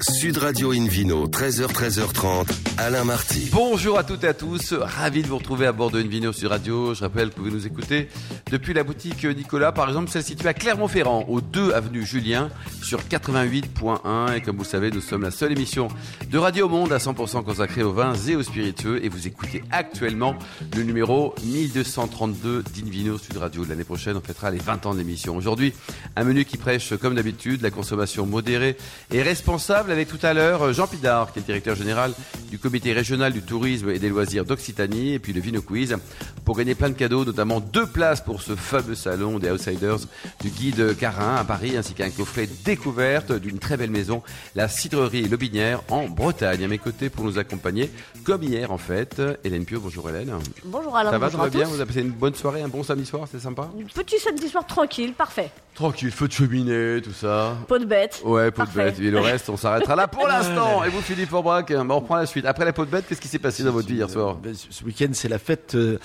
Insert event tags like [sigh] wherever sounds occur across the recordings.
Sud Radio Invino, 13h, 13h30, Alain Marty. Bonjour à toutes et à tous, ravi de vous retrouver à bord de Invino Sud Radio. Je rappelle que vous nous écoutez depuis la boutique Nicolas, par exemple, celle située à Clermont-Ferrand, au 2 avenue Julien, sur 88.1. Et comme vous le savez, nous sommes la seule émission de Radio Monde à 100% consacrée aux vins et aux spiritueux. Et vous écoutez actuellement le numéro 1232 d'Invino Sud Radio. L'année prochaine, on fêtera les 20 ans de l'émission. Aujourd'hui, un menu qui prêche, comme d'habitude, la consommation modérée et responsable avec tout à l'heure Jean Pidard, qui est directeur général du comité régional du tourisme et des loisirs d'Occitanie, et puis le Vino Quiz, pour gagner plein de cadeaux, notamment deux places pour ce fameux salon des Outsiders du guide Carin à Paris, ainsi qu'un coffret découverte d'une très belle maison, la cidrerie Lobinière en Bretagne. À mes côtés pour nous accompagner, comme hier en fait, Hélène Pio. Bonjour Hélène. Bonjour Alain. Ça va, ça va bien. Vous avez passé une bonne soirée, un bon samedi soir, c'était sympa? Petit samedi soir tranquille, parfait. Tranquille, feu de cheminée, tout ça. Pot de bête. Ouais, peau de bête. Et le [laughs] reste, on s'arrêtera là pour [laughs] l'instant. Et vous, Philippe Forbrac, on reprend la suite. Après la peau de bête, qu'est-ce qui s'est passé dans votre vie hier soir Ben, Ce week-end, c'est la fête euh,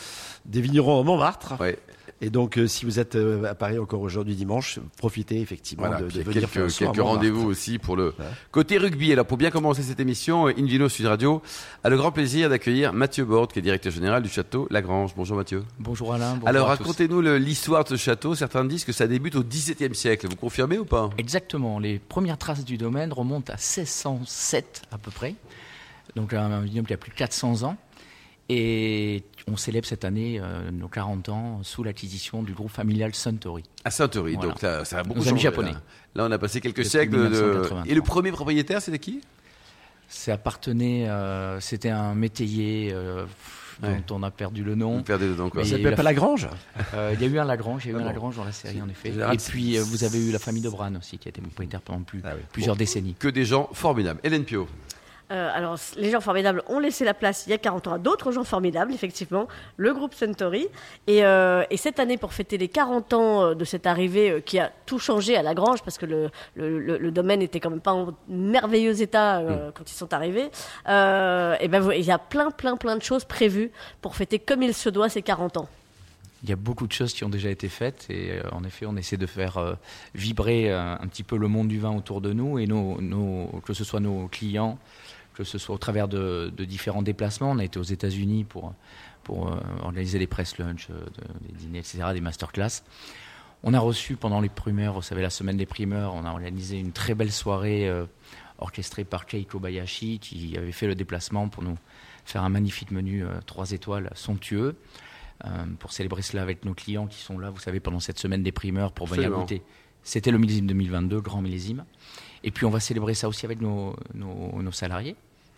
des vignerons à Montmartre. Ouais. Et donc, euh, si vous êtes euh, à Paris encore aujourd'hui dimanche, profitez effectivement Voilà, de, de venir quelques, rendez-vous aussi pour le Ouais. côté rugby. Alors pour bien commencer cette émission, Invino Sud Radio a le grand plaisir d'accueillir Mathieu Borde, qui est directeur général du château Lagrange. Bonjour Mathieu. Bonjour Alain. bonjour Alors racontez-nous l'histoire de ce château. Certains disent que ça débute au XVIIe siècle. Vous confirmez ou pas? Exactement. Les premières traces du domaine remontent à 1607 à peu près. Donc un vignoble qui a plus de 400 ans. Et on célèbre cette année euh, nos 40 ans sous l'acquisition du groupe familial Suntory. À. Voilà. Donc ça, ça a beaucoup Nos amis changé. japonais. Là. Là, on a passé quelques siècles. de- 1983. Et le premier propriétaire, c'était qui? Ça appartenait, euh, c'était un métayer euh, dont Ouais. on a perdu le nom. Quoi. Ça s'appelle la- pas Lagrange Euh, il y a eu un Lagrange, il y a eu Ah un bon. Lagrange dans la série en effet. Et puis euh, vous avez eu la famille de Bran aussi qui a été propriétaire pendant plus, Ah oui. plusieurs décennies. Que des gens formidables. Hélène Pio. Euh, alors, les gens formidables ont laissé la place il y a 40 ans à d'autres gens formidables, effectivement, le groupe Suntory. Et, euh, et cette année, pour fêter les 40 ans euh, de cette arrivée qui a tout changé à Lagrange, parce que le, le, le- le domaine était quand même pas en merveilleux état euh, quand ils sont arrivés, et ben, il y a plein, plein, plein de choses prévues pour fêter comme il se doit ces 40 ans. Il y a beaucoup de choses qui ont déjà été faites et en effet on essaie de faire vibrer un petit peu le monde du vin autour de nous et nos, nos- que ce soit nos clients, que ce soit au travers de, de différents déplacements. On a été aux États-Unis pour, pour euh, organiser des press lunch, euh, de- des dîners, etc., des masterclass. On a reçu pendant les primeurs, vous savez, la semaine des primeurs, on a organisé une très belle soirée euh, orchestrée par Kei Kobayashi qui avait fait le déplacement pour nous faire un magnifique menu euh, 3 étoiles somptueux. euh, pour célébrer cela avec nos clients qui sont là, vous savez, pendant cette semaine des primeurs pour venir goûter. C'était le millésime 2022, grand millésime. Et puis on va célébrer ça aussi avec nos, nos, nos salariés,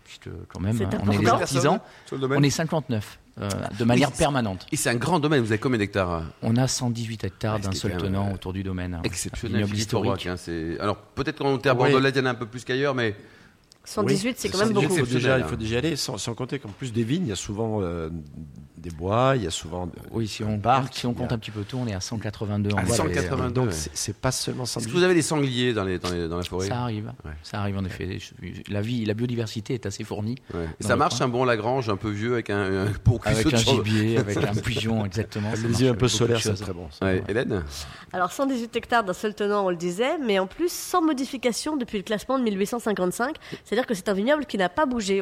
puisque quand même, hein, on est des artisans. On est 59, euh, de manière permanente. Et c'est un grand domaine. Vous avez combien d'hectares hein On a 118 hectares Ouais, d'un seul tenant euh, autour du domaine. hein. Exceptionnel. historique. Hein, Alors peut-être qu'en terre Oui. bordelaise, il y en a un peu plus qu'ailleurs, mais 118, c'est quand même Il beaucoup. faut, déjà, il faut déjà aller, sans, sans compter qu'en plus des vignes, il y a souvent euh, des bois, il y a souvent. Oui, si on, barque, si on compte a- un petit peu tout, on est à 182 en Ah, bois. 182. Donc ouais. c'est c'est pas seulement est-ce que 118. vous avez des sangliers dans, les, dans, les- dans la forêt? Ça arrive, Ouais. ça arrive en effet. La vie, la biodiversité est assez fournie. Ouais. Et Dans ça marche coin. un bon Lagrange, un peu vieux, avec un, un pour Avec un gibier, [laughs] avec un pigeon, exactement. ça Les marche yeux un peu solaires, c'est très bon. ça. Ouais. Ouais. Hélène? Alors 118 hectares d'un seul tenant, on le disait, mais en plus sans modification depuis le classement de 1855. C'est-à-dire que c'est un vignoble qui n'a pas bougé.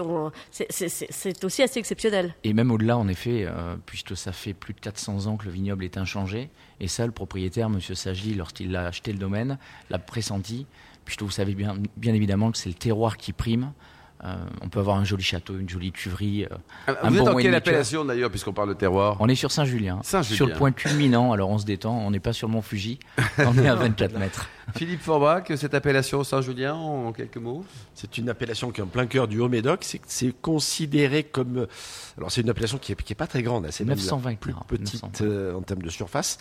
C'est aussi assez exceptionnel. Et même au-delà, en effet, euh, puisque ça fait plus de 400 ans que le vignoble est inchangé, et ça, le propriétaire, M. Sagli, lorsqu'il a acheté le domaine, l'a pressenti, puisque vous savez bien, bien évidemment que c'est le terroir qui prime. Euh, on peut avoir un joli château, une jolie cuverie. euh, Ah, un Vous êtes bon wine quelle appellation d'ailleurs, puisqu'on parle de terroir On est sur Saint-Julien, Saint-Julien. sur le point culminant, alors on se détend, on n'est pas sur mont Fuji, on est à [laughs] 24 mètres. Philippe Forbach, cette appellation Saint-Julien, en quelques mots C'est une appellation qui est en plein cœur du Haut-Médoc. C'est c'est considéré comme. euh, Alors, c'est une appellation qui n'est qui est pas très grande. hein, C'est même la 920 plus petite 920. euh, en termes de surface.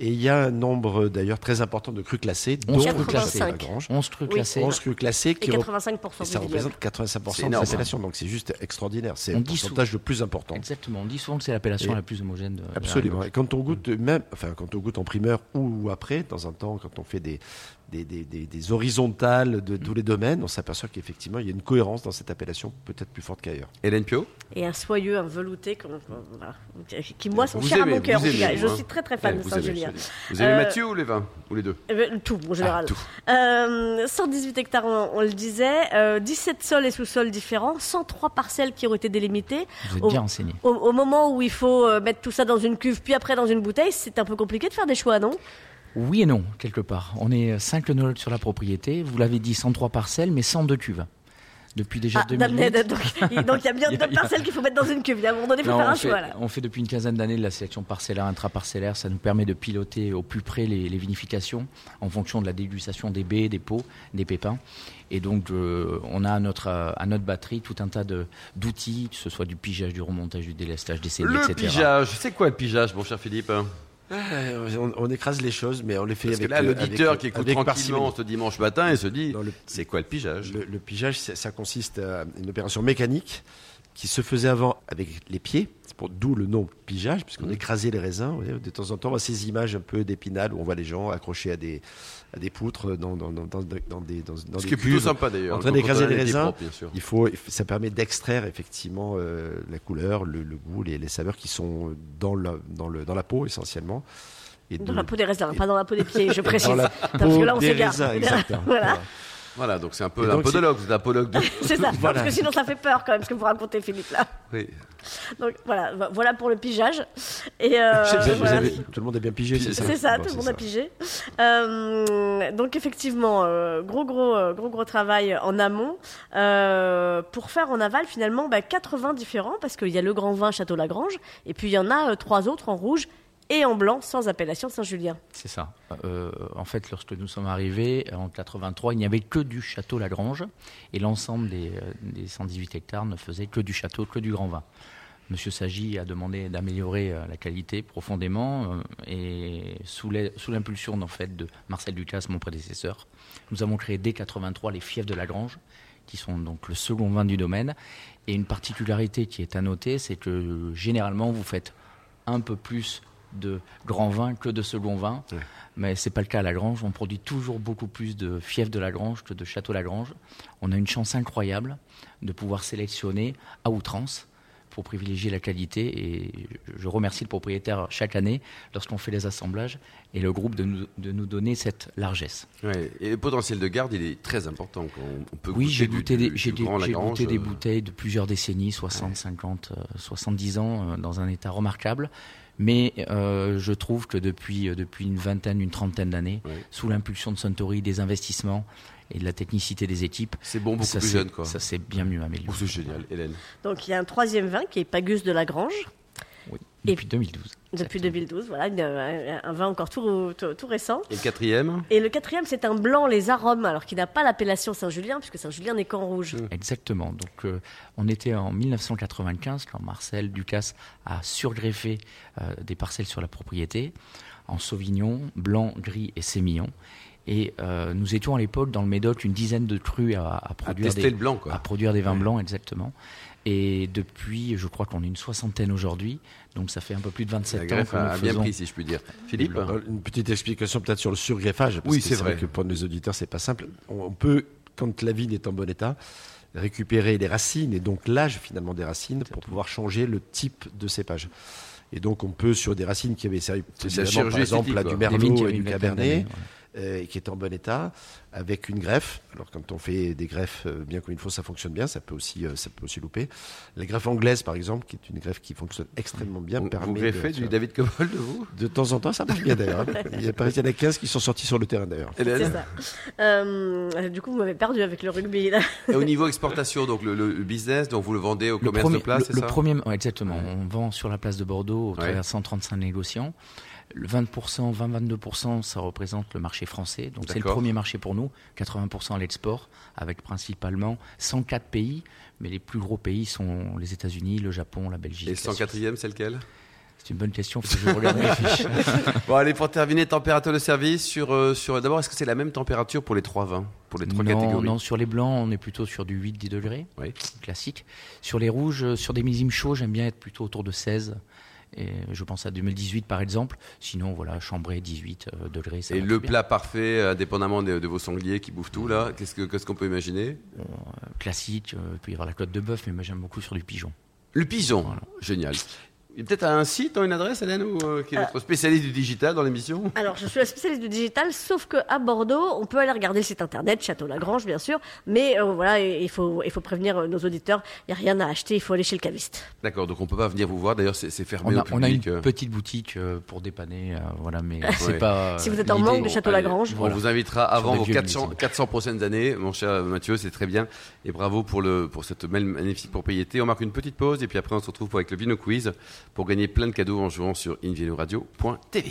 Et il y a un nombre d'ailleurs très important de crus classés, dont 11 le crus classés. de Lagrange. 11 trucs Oui. classés. 11 crus classés Et qui rep- 85% et ça représente 85% C'est de l'appellation. Donc, c'est juste extraordinaire. C'est On le pourcentage le plus important. Exactement, on dit souvent que c'est l'appellation Et- la plus homogène. De, de la Absolument. Lagrange. Et quand on goûte, même, enfin, quand on goûte en primeur ou après, de temps en temps, quand on fait des, des, des- des- des horizontales de tous les domaines, on s'aperçoit qu'effectivement, il y a une cohérence dans cette appellation peut-être plus forte qu'ailleurs. Hélène Pio Et un soyeux, un velouté, qui- moi sont chers à mon cœur. Je hein. suis très très fan Ouais, de Saint-Julien. Vous aimez Euh, Mathieu ou les vins Ou les deux Eh ben, tout, en général. tout. Euh, 118 hectares, on, on le disait, euh, 17 sols et sous-sols différents, 103 parcelles qui ont été délimitées. Vous êtes Au- bien renseigné. Au, au moment où il faut euh, mettre tout ça dans une cuve, puis après dans une bouteille, c'est un peu compliqué de faire des choix, non? Oui et non, quelque part. On est 5 œnologues sur la propriété. Vous l'avez dit, 103 parcelles, mais 102 cuves. Depuis déjà Ah, 2008. Damned, donc, il donc il y a bien [laughs] d'autres parcelles qu'il faut mettre dans une cuve. À un moment donné, il faut Non, faire on, un fait, choix. Là. on fait depuis une quinzaine d'années de la sélection parcellaire, intraparcellaire. Ça nous permet de piloter au plus près les, les vinifications en fonction de la dégustation des baies, des pots, des pépins. Et donc, euh, on a à notre, à notre batterie tout un tas d'outils, que ce soit du pigeage, du remontage, du délestage, des celliers, Le etc. pigeage, c'est quoi le pigeage, mon cher Philippe? Euh, on, on écrase les choses, mais on les fait Parce que avec là, euh, l'auditeur avec- qui écoute tranquillement ce dimanche matin et se dit le- c'est quoi le pigeage? Le, le pigeage, ça, ça consiste à une opération mécanique qui se faisait avant avec les pieds, c'est pour d'où le nom pigeage, puisqu'on Mhm. écrasait les raisins. Voyez, de temps en temps, on voit ces images un peu d'épinal où on voit les gens accrochés à des, à des poutres dans, dans, dans, dans, dans des dans, dans Ce des qui est plutôt sympa d'ailleurs. en train d'écraser on a les raisins. propres, bien sûr. Il faut, ça permet d'extraire effectivement euh, la couleur, le, le goût, les, les saveurs qui sont dans la, dans le, dans la peau essentiellement. Et Dans de- la peau des raisins, pas dans la peau des pieds, je [laughs] précise. dans la Parce que là, on s'égare. [laughs] Voilà. Voilà, donc c'est un peu un podologue, c'est un podologue de. [laughs] C'est ça. [laughs] Voilà. Parce que sinon, ça fait peur quand même ce que vous racontez, Philippe, là. Oui. Donc voilà, vo- voilà pour le pigeage. Et euh, [laughs] Vous avez- vous voilà. avez- tout le monde a bien pigé, c'est ça C'est ça, Bon, tout le monde ça. a pigé. Euh, donc effectivement, euh, gros gros euh, gros gros travail en amont euh, pour faire en aval finalement bah, 80 différents parce qu'il y a le grand vin Château Lagrange et puis il y en a euh, trois autres en rouge et en blanc sans appellation Saint-Julien. C'est ça. Euh, en fait, lorsque nous sommes arrivés en 83, il n'y avait que du château Lagrange et l'ensemble des, euh, des 118 hectares ne faisait que du château, que du grand vin. Monsieur Sagi a demandé d'améliorer euh, la qualité profondément euh, et sous l'impulsion de Marcel Ducasse, mon prédécesseur, nous avons créé dès 83 les fiefs de Lagrange, qui sont donc le second vin du domaine. Et une particularité qui est à noter, c'est que euh, généralement vous faites un peu plus de grand vin que de second vin, Ouais. mais c'est pas le cas à Lagrange. On produit toujours beaucoup plus de fiefs de Lagrange que de château Lagrange. On a une chance incroyable de pouvoir sélectionner à outrance pour privilégier la qualité et je remercie le propriétaire chaque année lorsqu'on fait les assemblages et le groupe de nous, de nous donner cette largesse. Ouais. Et le potentiel de garde, il est très important. On, peut Oui, goûter j'ai goûté, des, du goûté bouteilles de plusieurs décennies, 60, 50, euh, 70 ans, euh, dans un état remarquable. Mais euh, je trouve que depuis, euh, depuis une vingtaine, une trentaine d'années, sous l'impulsion de Suntory, des investissements et de la technicité des équipes, C'est bon, beaucoup ça plus s'est- jeune, quoi. Ça s'est bien mieux Oh, amélioré. c'est génial, Hélène. Donc il y a un troisième vin qui est Pagus de Lagrange Et- depuis 2012. depuis Exactement. 2012. Voilà, un, vin encore tout, tout, tout récent. Et le quatrième? Et le quatrième, c'est un blanc les arômes, alors qui n'a pas l'appellation Saint-Julien puisque Saint-Julien n'est qu'en rouge. Exactement. Donc, euh, on était en 1995 quand Marcel Ducasse a surgreffé euh, des parcelles sur la propriété en Sauvignon, blanc, gris et sémillon. Et euh, nous étions à l'époque dans le Médoc une dizaine de crus à, produire des, le blanc, quoi. à produire des vins Ouais. blancs, exactement. Et depuis, je crois qu'on est une soixantaine aujourd'hui, donc ça fait un peu plus de La 27 ans que a nous a bien pris, si je puis dire. Philippe Une petite explication peut-être sur le surgreffage. Parce Oui, que c'est vrai. que pour nos auditeurs, c'est pas simple. On, peut, quand la vigne est en bon état, récupérer les racines et donc l'âge finalement des racines pour pouvoir changer le type de cépage. Et donc on peut sur des racines qui avaient servi par exemple là, du merlot et du cabernet, euh, qui est en bon état, avec une greffe. Alors quand on fait des greffes euh, bien comme il faut, ça fonctionne bien. Ça peut aussi, euh, ça peut aussi louper. La greffe anglaise, par exemple, qui est une greffe qui fonctionne extrêmement bien, Vous, vous permet greffez de, du David Cobol de vous? De temps en temps, ça marche bien d'ailleurs. Il y a il y en a 15 qui sont sortis sur le terrain d'ailleurs. C'est ça. Euh, du coup, vous m'avez perdu avec le rugby. Là. Et au niveau exportation, donc le, le- le business, donc vous le vendez au Le commerce premier, de place, le- c'est le ça? premier, ouais, exactement. On vend sur la place de Bordeaux au travers de 135 négociants. Le 20%, 20-22%, ça représente le marché français. Donc c'est le premier marché pour nous. 80% à l'export, avec principalement 104 pays. Mais les plus gros pays sont les États-Unis, le Japon, la Belgique. Et la Suisse. 104e, c'est lequel? C'est une bonne question. Faut que je regarde mes fiches. [laughs] Bon, allez, pour terminer, température de service sur. euh, sur D'abord, est-ce que c'est la même température pour les trois vins Pour les trois non, catégories? non, sur les blancs, on est plutôt sur du 8-10 degrés, Oui. classique. Sur les rouges, euh, sur des millésimes chauds, j'aime bien être plutôt autour de 16. Et je pense à 2018 par exemple. Sinon, voilà, Chambray 18 euh, degrés. Ça Et le plat parfait, indépendamment de, de vos sangliers qui bouffent tout, là, qu'est-ce que- qu'est-ce qu'on peut imaginer Bon, euh, classique, euh, il peut y avoir la côte de bœuf, mais moi j'aime beaucoup sur du pigeon. Le pigeon, Voilà. génial. Il y a peut-être un site, une adresse, Hélène, ou, euh, qui est notre spécialiste du digital dans l'émission? Alors, je suis la spécialiste du digital, sauf qu'à Bordeaux, on peut aller regarder le site internet, Château Lagrange, bien sûr, mais euh, voilà, il faut, il faut prévenir euh, nos auditeurs, il n'y a rien à acheter, il faut aller chez le caviste. D'accord, donc on peut pas venir vous voir. D'ailleurs, c'est c'est fermé On a, au on a une public. euh. petite boutique euh, pour dépanner, euh, voilà, mais [laughs] Ouais. c'est pas. Si vous euh, êtes en manque de Château Allez, Lagrange. On vous invitera avant vos vieux 400, millésime. 400 prochaines années, mon cher Mathieu, c'est très bien. Et bravo pour, le, pour cette belle- magnifique propriété. On marque une petite pause et puis après on se retrouve avec le Vino Quiz pour gagner plein de cadeaux en jouant sur invinoradio.tv.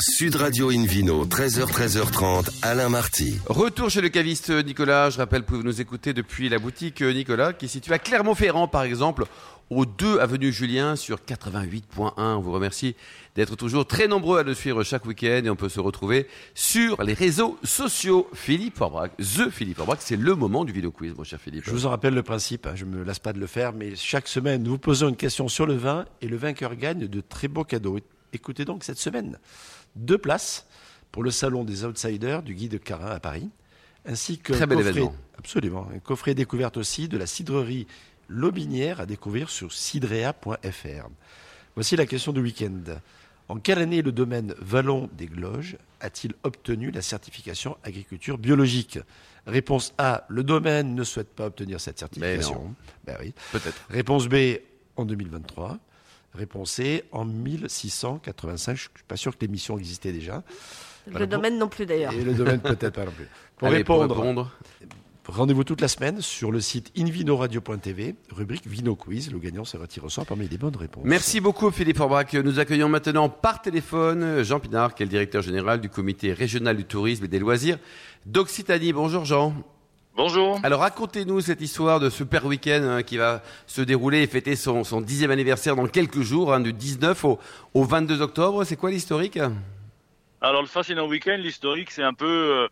Sud Radio Invino, 13h, 13h30, Alain Marty. Retour chez le caviste Nicolas. Je rappelle, vous pouvez nous écouter depuis la boutique Nicolas qui est située à Clermont-Ferrand, par exemple, au 2 avenue Julien sur 88.1. On vous remercie d'être toujours très nombreux à nous suivre chaque week-end et on peut se retrouver sur les réseaux sociaux. Philippe Forbrac, The Philippe Forbrac, c'est le moment du vidéo quiz, mon cher Philippe. Je vous en rappelle le principe, hein, je me lasse pas de le faire, mais chaque semaine, nous vous posons une question sur le vin et le vainqueur gagne de très beaux cadeaux. Écoutez donc cette semaine deux places pour le salon des outsiders du Guide Carin à Paris, ainsi que Très bel coffret, événement. absolument, un coffret découverte aussi de la cidrerie Lobinière à découvrir sur cidrea.fr. Voici la question du week-end. En quelle année le domaine Vallon des Gloges a-t-il obtenu la certification agriculture biologique? Réponse A, le domaine ne souhaite pas obtenir cette certification. Ben oui. Peut-être. Réponse B, en 2023. Réponse C, en 1685. Je ne suis pas sûr que l'émission existait déjà. Le domaine non plus d'ailleurs. Et le domaine peut-être pas non plus. [laughs] Pour Allez, pour répondre, répondre. Rendez-vous toute la semaine sur le site invinoradio.tv, rubrique Vino Quiz. Le gagnant sera tiré au sort parmi les bonnes réponses. Merci beaucoup Philippe Forbrac. Nous accueillons maintenant par téléphone Jean Pinard, qui est le directeur général du comité régional du tourisme et des loisirs d'Occitanie. Bonjour Jean. Bonjour. Alors racontez-nous cette histoire de super week-end hein, qui va se dérouler et fêter son, son dixième anniversaire dans quelques jours, hein, du 19 au, au 22 octobre. C'est quoi l'historique? Alors le fascinant week-end, l'historique, c'est un peu euh,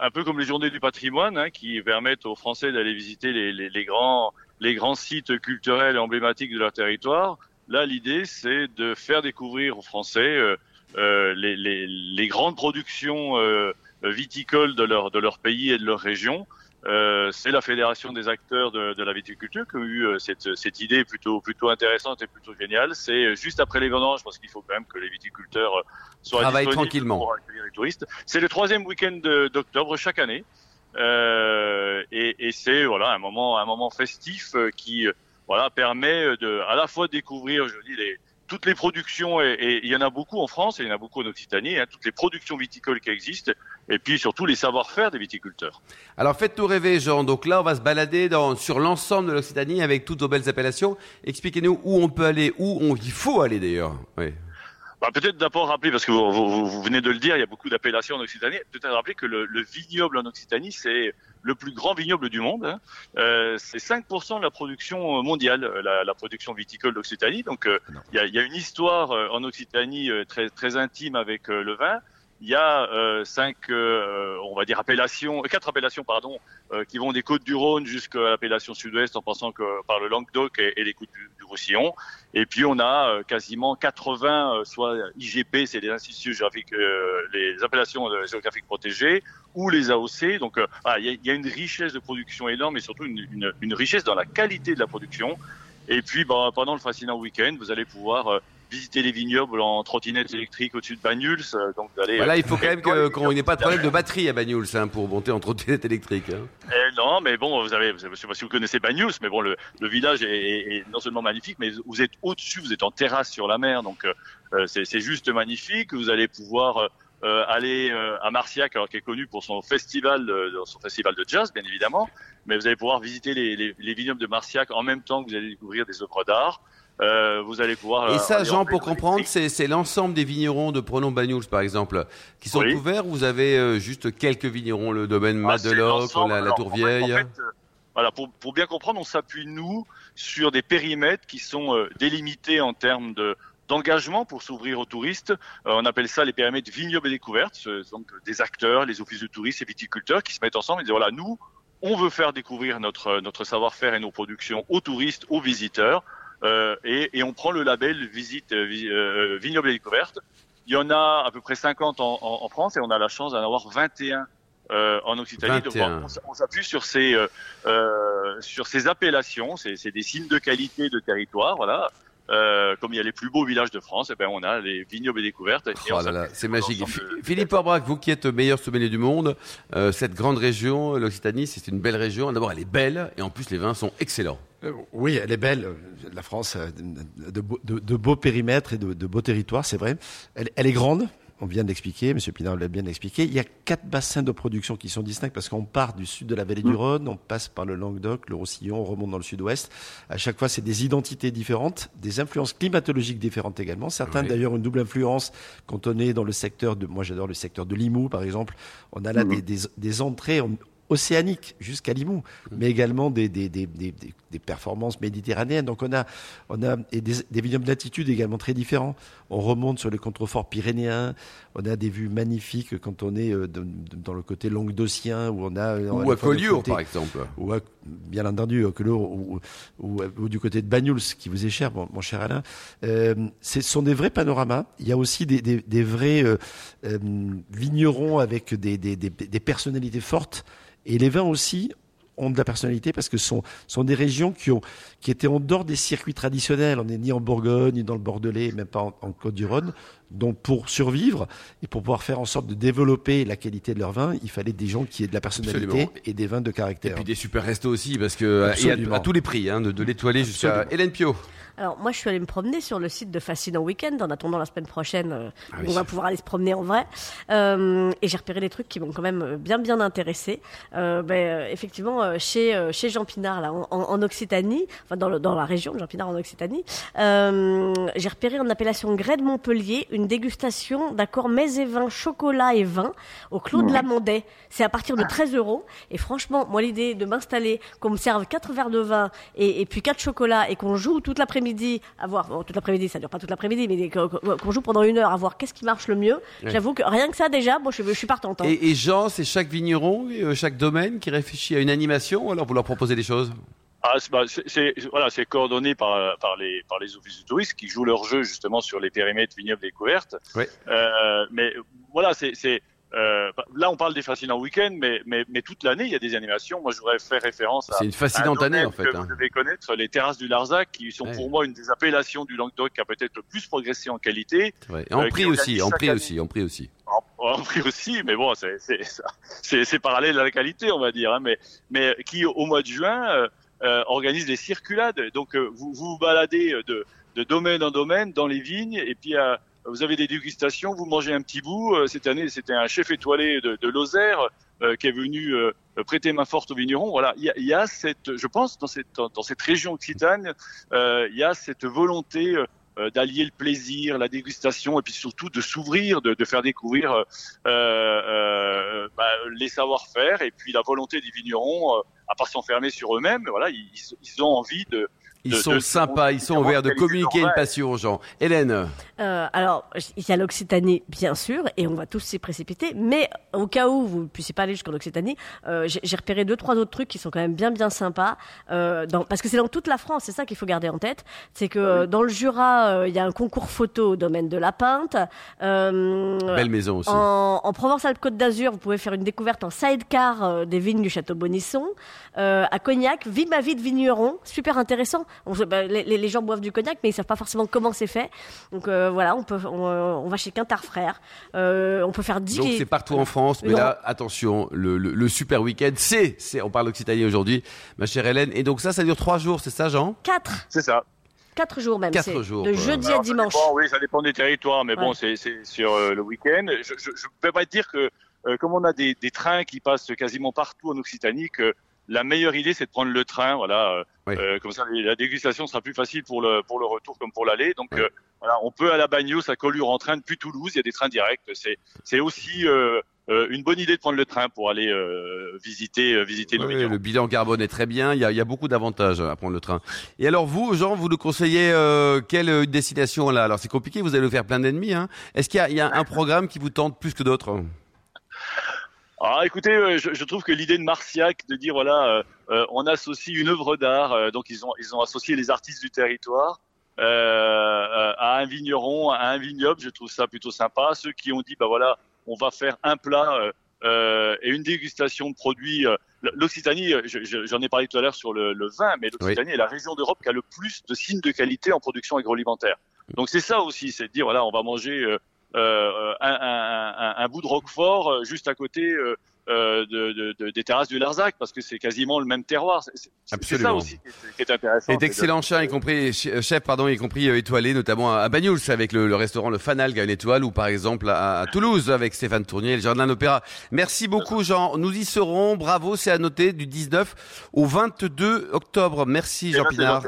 un peu comme les journées du patrimoine, hein, qui permettent aux Français d'aller visiter les, grands sites culturels et emblématiques de leur territoire. Là, l'idée, c'est de faire découvrir aux Français euh, euh, les grandes productions euh, viticoles de leur de leur pays et de leur région. Euh, c'est la fédération des acteurs de, de la viticulture qui a eu euh, cette, cette idée plutôt plutôt intéressante et plutôt géniale. C'est euh, juste après les vendanges, parce qu'il faut quand même que les viticulteurs soient disponibles tranquillement. pour accueillir les touristes. C'est le troisième week-end d'octobre chaque année, euh, et, et c'est voilà un moment un moment festif qui voilà permet de à la fois de découvrir, je dis les toutes les productions, et, et il y en a beaucoup en France et il y en a beaucoup en Occitanie, hein, toutes les productions viticoles qui existent, et puis surtout les savoir-faire des viticulteurs. Alors faites-nous rêver Jean. Donc là, on va se balader dans, sur l'ensemble de l'Occitanie avec toutes vos belles appellations. Expliquez-nous où on peut aller, où on, il faut aller d'ailleurs. Oui. Bah, peut-être d'abord rappeler, parce que vous, vous- vous venez de le dire, il y a beaucoup d'appellations en Occitanie, peut-être rappeler que le, le vignoble en Occitanie, c'est le plus grand vignoble du monde. hein. Euh, c'est 5% de la production mondiale, euh, la, la production viticole d'Occitanie. Donc euh, Non. il y, a, il y a une histoire euh, en Occitanie euh, très, très intime avec euh, le vin. Il y a euh, cinq, euh, on va dire appellations, euh, quatre appellations pardon, euh, qui vont des Côtes du Rhône jusqu'à l'appellation Sud-Ouest, en passant que par le Languedoc et, les Côtes du, Roussillon. Et puis on a euh, quasiment 80, euh, soit IGP, c'est les instituts géographiques, les appellations géographiques protégées, ou les AOC. Donc il y, a, y a une richesse de production énorme, et surtout une, une, une richesse dans la qualité de la production. Et puis bah, pendant le fascinant week-end, vous allez pouvoir visiter les vignobles en trottinette électrique au-dessus de Banyuls. euh, donc allez, Voilà, euh, il faut quand même [laughs] qu'on n'ait pas de problème de batterie à Banyuls hein, pour monter en trottinette électrique. hein. Eh non, mais bon, vous avez, je sais pas si vous connaissez Banyuls, mais bon, le, le village est, est- est non seulement magnifique, mais vous êtes au-dessus, vous êtes en terrasse sur la mer, donc euh, euh, c'est juste magnifique. Vous allez pouvoir euh, euh, aller euh, à Marciac, alors qui est connu pour son festival, de, son festival de jazz, bien évidemment, mais vous allez pouvoir visiter les, les, les vignobles de Marciac en même temps que vous allez découvrir des œuvres d'art. Euh, vous allez pouvoir. Et euh, ça, Jean, pour comprendre, c'est l'ensemble des vignerons de Pronom Banyuls, par exemple, qui sont Oui. couverts. Vous avez euh, juste quelques vignerons, le domaine Ah, l'ensemble. la, la Alors, Tour en fait- Vieille. en fait, euh, voilà, pour, pour bien comprendre, on s'appuie nous sur des périmètres qui sont euh, délimités en termes de d'engagement pour s'ouvrir aux touristes. Euh, on appelle ça les périmètres vignobles et découvertes. Ce sont donc des acteurs, les offices de touristes et viticulteurs qui se mettent ensemble et disent voilà, nous, on veut faire découvrir notre notre savoir-faire et nos productions aux touristes, aux visiteurs. Euh, et, et, on prend le label visite euh, vignoble et découverte. Il y en a à peu près 50 en, en, en France et on a la chance d'en avoir 21 euh, en Occitanie. Donc, on, on s'appuie sur ces euh, sur ces appellations, c'est des signes de qualité de territoire, voilà. Euh, comme il y a les plus beaux villages de France, et eh ben on a les vignobles découvertes. Oh c'est magique. Philippe Orbrac, vous qui êtes meilleur sommelier du monde, euh, cette grande région, l'Occitanie, c'est une belle région. D'abord, elle est belle, et en plus, les vins sont excellents. Euh, oui, elle est belle. La France, de, de, de beaux périmètres et de, beaux territoires, c'est vrai. Elle, elle est grande on vient d'expliquer, M. Pinard l'a bien expliqué, il y a quatre bassins de production qui sont distincts parce qu'on part du sud de la vallée du mm. Rhône, on passe par le Languedoc, le Roussillon, on remonte dans le sud-ouest. À chaque fois, c'est des identités différentes, des influences climatologiques différentes également. Certains, d'ailleurs, une double influence quand on est dans le secteur de, moi j'adore le secteur de Limoux, par exemple. On a là mm. des, des, entrées, océanique jusqu'à Limoux, mais également des, des, des, des, performances méditerranéennes. Donc on a, on a et des, des vignobles d'altitude également très différents. On remonte sur les contreforts pyrénéens, on a des vues magnifiques quand on est euh, dans le côté languedocien, où on a... Ou à Collioure, par exemple. Ou bien entendu, à Collioure, ou, ou, du côté de Bagnouls, qui vous est cher, mon, cher Alain. Euh, ce sont des vrais panoramas. Il y a aussi des, des, vrais euh, euh, vignerons avec des personnalités fortes et les vins aussi ont de la personnalité parce que ce sont, des régions qui, étaient en dehors des circuits traditionnels. On n'est ni en Bourgogne, ni dans le Bordelais, même pas en, Côte-du-Rhône. Donc pour survivre et pour pouvoir faire en sorte de développer la qualité de leur vin, il fallait des gens qui aient de la personnalité et des vins de caractère. Et puis des super restos aussi, parce que a à, tous les prix, hein, de, de l'étoilé jusqu'à Hélène Pio. Alors moi, je suis allée me promener sur le site de Fascinant Weekend en attendant la semaine prochaine euh, ah on va pouvoir aller se promener en vrai. Euh, et j'ai repéré des trucs qui m'ont quand même euh, bien bien intéressé. Euh, ben, effectivement, chez chez Jean Pinard là, en, en Occitanie, enfin dans, le, dans la région de Jean Pinard en Occitanie, j'ai repéré en appellation Grès de Montpellier une dégustation d'accord mets et vin, chocolat et vin au Clos de Lamandet. C'est à partir de 13 euros. Et franchement, moi l'idée de m'installer, qu'on me serve quatre verres de vin et, et puis quatre chocolats et qu'on joue toute l'après-midi midi à voir, bon, toute l'après-midi, ça dure pas toute l'après-midi, mais qu'on joue pendant une heure à voir qu'est-ce qui marche le mieux, j'avoue que rien que ça déjà, moi je, je suis partante. Hein. Et, Jean, c'est chaque vigneron, euh, chaque domaine qui réfléchit à une animation, ou alors vous leur proposez des choses? Ah, bah, c'est voilà, c'est coordonné par par les par les offices de tourisme qui jouent leur jeu justement sur les périmètres vignobles découvertes. Oui. Euh, mais voilà, c'est euh, là, on parle des fascinants week-end, mais, mais, mais toute l'année, il y a des animations. Moi, je voudrais faire référence à. C'est une fascinante année, en fait. Que hein. Vous devez connaître les terrasses du Larzac, qui sont pour moi une des appellations du Languedoc qui a peut-être le plus progressé en qualité. Ouais. Et en euh, prix aussi, en prix aussi, en prix aussi. En, prix aussi, mais bon, c'est parallèle à la qualité, on va dire. Hein, mais, mais qui, au mois de juin, euh, euh organise des circulades. Donc, euh, vous vous baladez de, de domaine en domaine dans les vignes, et puis vous avez des dégustations, vous mangez un petit bout. Euh, cette année, c'était un chef étoilé de, de Lozère euh, qui est venu euh, prêter main forte aux vignerons. Voilà, il y a, y a cette, je pense, dans cette, dans cette région occitane, il y a cette volonté d'allier le plaisir, la dégustation, et puis surtout de s'ouvrir, de, de, faire découvrir euh, bah, les savoir-faire, et puis la volonté des vignerons à pas s'enfermer sur eux-mêmes. Voilà, ils, ils ont envie de ils sont sympas, ils sont ouverts de communiquer une passion aux gens. Hélène euh, Alors, il y a l'Occitanie, bien sûr, et on va tous s'y précipiter, mais au cas où vous ne puissiez pas aller jusqu'en Occitanie, euh, j'ai repéré deux, trois autres trucs qui sont quand même bien, bien sympas, euh, dans, parce que c'est dans toute la France, c'est ça qu'il faut garder en tête, c'est que dans le Jura, euh, il y a un concours photo au domaine de la Pinte. Belle maison aussi. En, en Provence-Alpes-Côte d'Azur, vous pouvez faire une découverte en sidecar des vignes du Château Bonisson. à Cognac, Vie ma vie de vigneron, super intéressant. Bah, les, gens boivent du cognac, mais ils savent pas forcément comment c'est fait. Donc euh, voilà, on peut, on, va chez Quintar Frère. Euh, on peut faire 10 Donc c'est partout en France, mais là, attention, le, super week-end, c'est, c'est, on parle d'Occitanie aujourd'hui, ma chère Hélène. Et donc ça, ça dure trois jours, c'est ça, Jean? Quatre. C'est ça. Quatre jours même. Quatre jours. De jeudi à dimanche. oui, ça dépend des territoires, mais bon, c'est sur euh, le week-end. Je ne peux pas dire que, comme on a des, des, trains qui passent quasiment partout en Occitanie, que la meilleure idée, c'est de prendre le train. Voilà, euh, euh, comme ça, la dégustation sera plus facile pour le pour le retour comme pour l'aller. Donc euh, voilà, on peut à la Bagnos, à Collioure en train depuis Toulouse. Il y a des trains directs. C'est c'est aussi une bonne idée de prendre le train pour aller visiter visiter nos Le bilan carbone est très bien. Il y a, il y a beaucoup d'avantages à prendre le train. Et alors vous, Jean, vous nous conseillez quelle destination là? Alors c'est compliqué. Vous allez faire plein d'ennemis. Hein. Est-ce qu'il y a, il y a un programme qui vous tente plus que d'autres? Alors écoutez, euh, je, je trouve que l'idée de Marciac de dire voilà, euh, euh, on associe une œuvre d'art, euh, donc ils ont ils ont associé les artistes du territoire euh, euh, à un vigneron, à un vignoble, je trouve ça plutôt sympa. Ceux qui ont dit bah voilà, on va faire un plat euh, euh, et une dégustation de produits. euh, L'Occitanie, je- je- j'en ai parlé tout à l'heure sur le, le vin, mais l'Occitanie est la région d'Europe qui a le plus de signes de qualité en production agroalimentaire. Donc c'est ça aussi, c'est de dire voilà, on va manger un, un- un- un bout de Roquefort euh, juste à côté euh, euh, de, de- de- des terrasses du Larzac, parce que c'est quasiment le même terroir. C'est- ça Absolument. aussi qui est, qui est intéressant. Et de- d'excellents y compris ch- chefs, pardon, y compris euh, étoilés, notamment à Bagnouls avec le, le restaurant Le Fanal qui a une étoile, ou par exemple à, à Toulouse avec Stéphane Tournier le Jardin d'Opéra. Merci beaucoup, Jean. Nous y serons. Bravo, c'est à noter du 19 au 22 octobre. Merci, Eh Jean ben, c'est Pinard.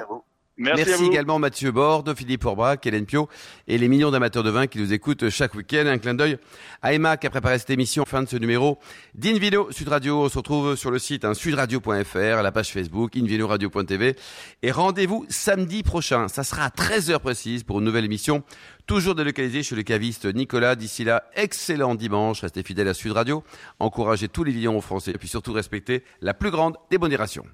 Merci, également Mathieu Borde, Philippe Orbrac, Hélène Pio et les millions d'amateurs de vin qui nous écoutent chaque week-end. Un clin d'œil à Emma qui a préparé cette émission. Fin de ce numéro d'Invino Sud Radio. On se retrouve sur le site hein, sudradio.fr, la page Facebook invinoradio.tv et rendez-vous samedi prochain. Ça sera à 13h précise pour une nouvelle émission. Toujours délocalisée chez le caviste Nicolas. D'ici là, excellent dimanche. Restez fidèles à Sud Radio. Encouragez tous les vignerons français et puis surtout respectez la plus grande des modérations.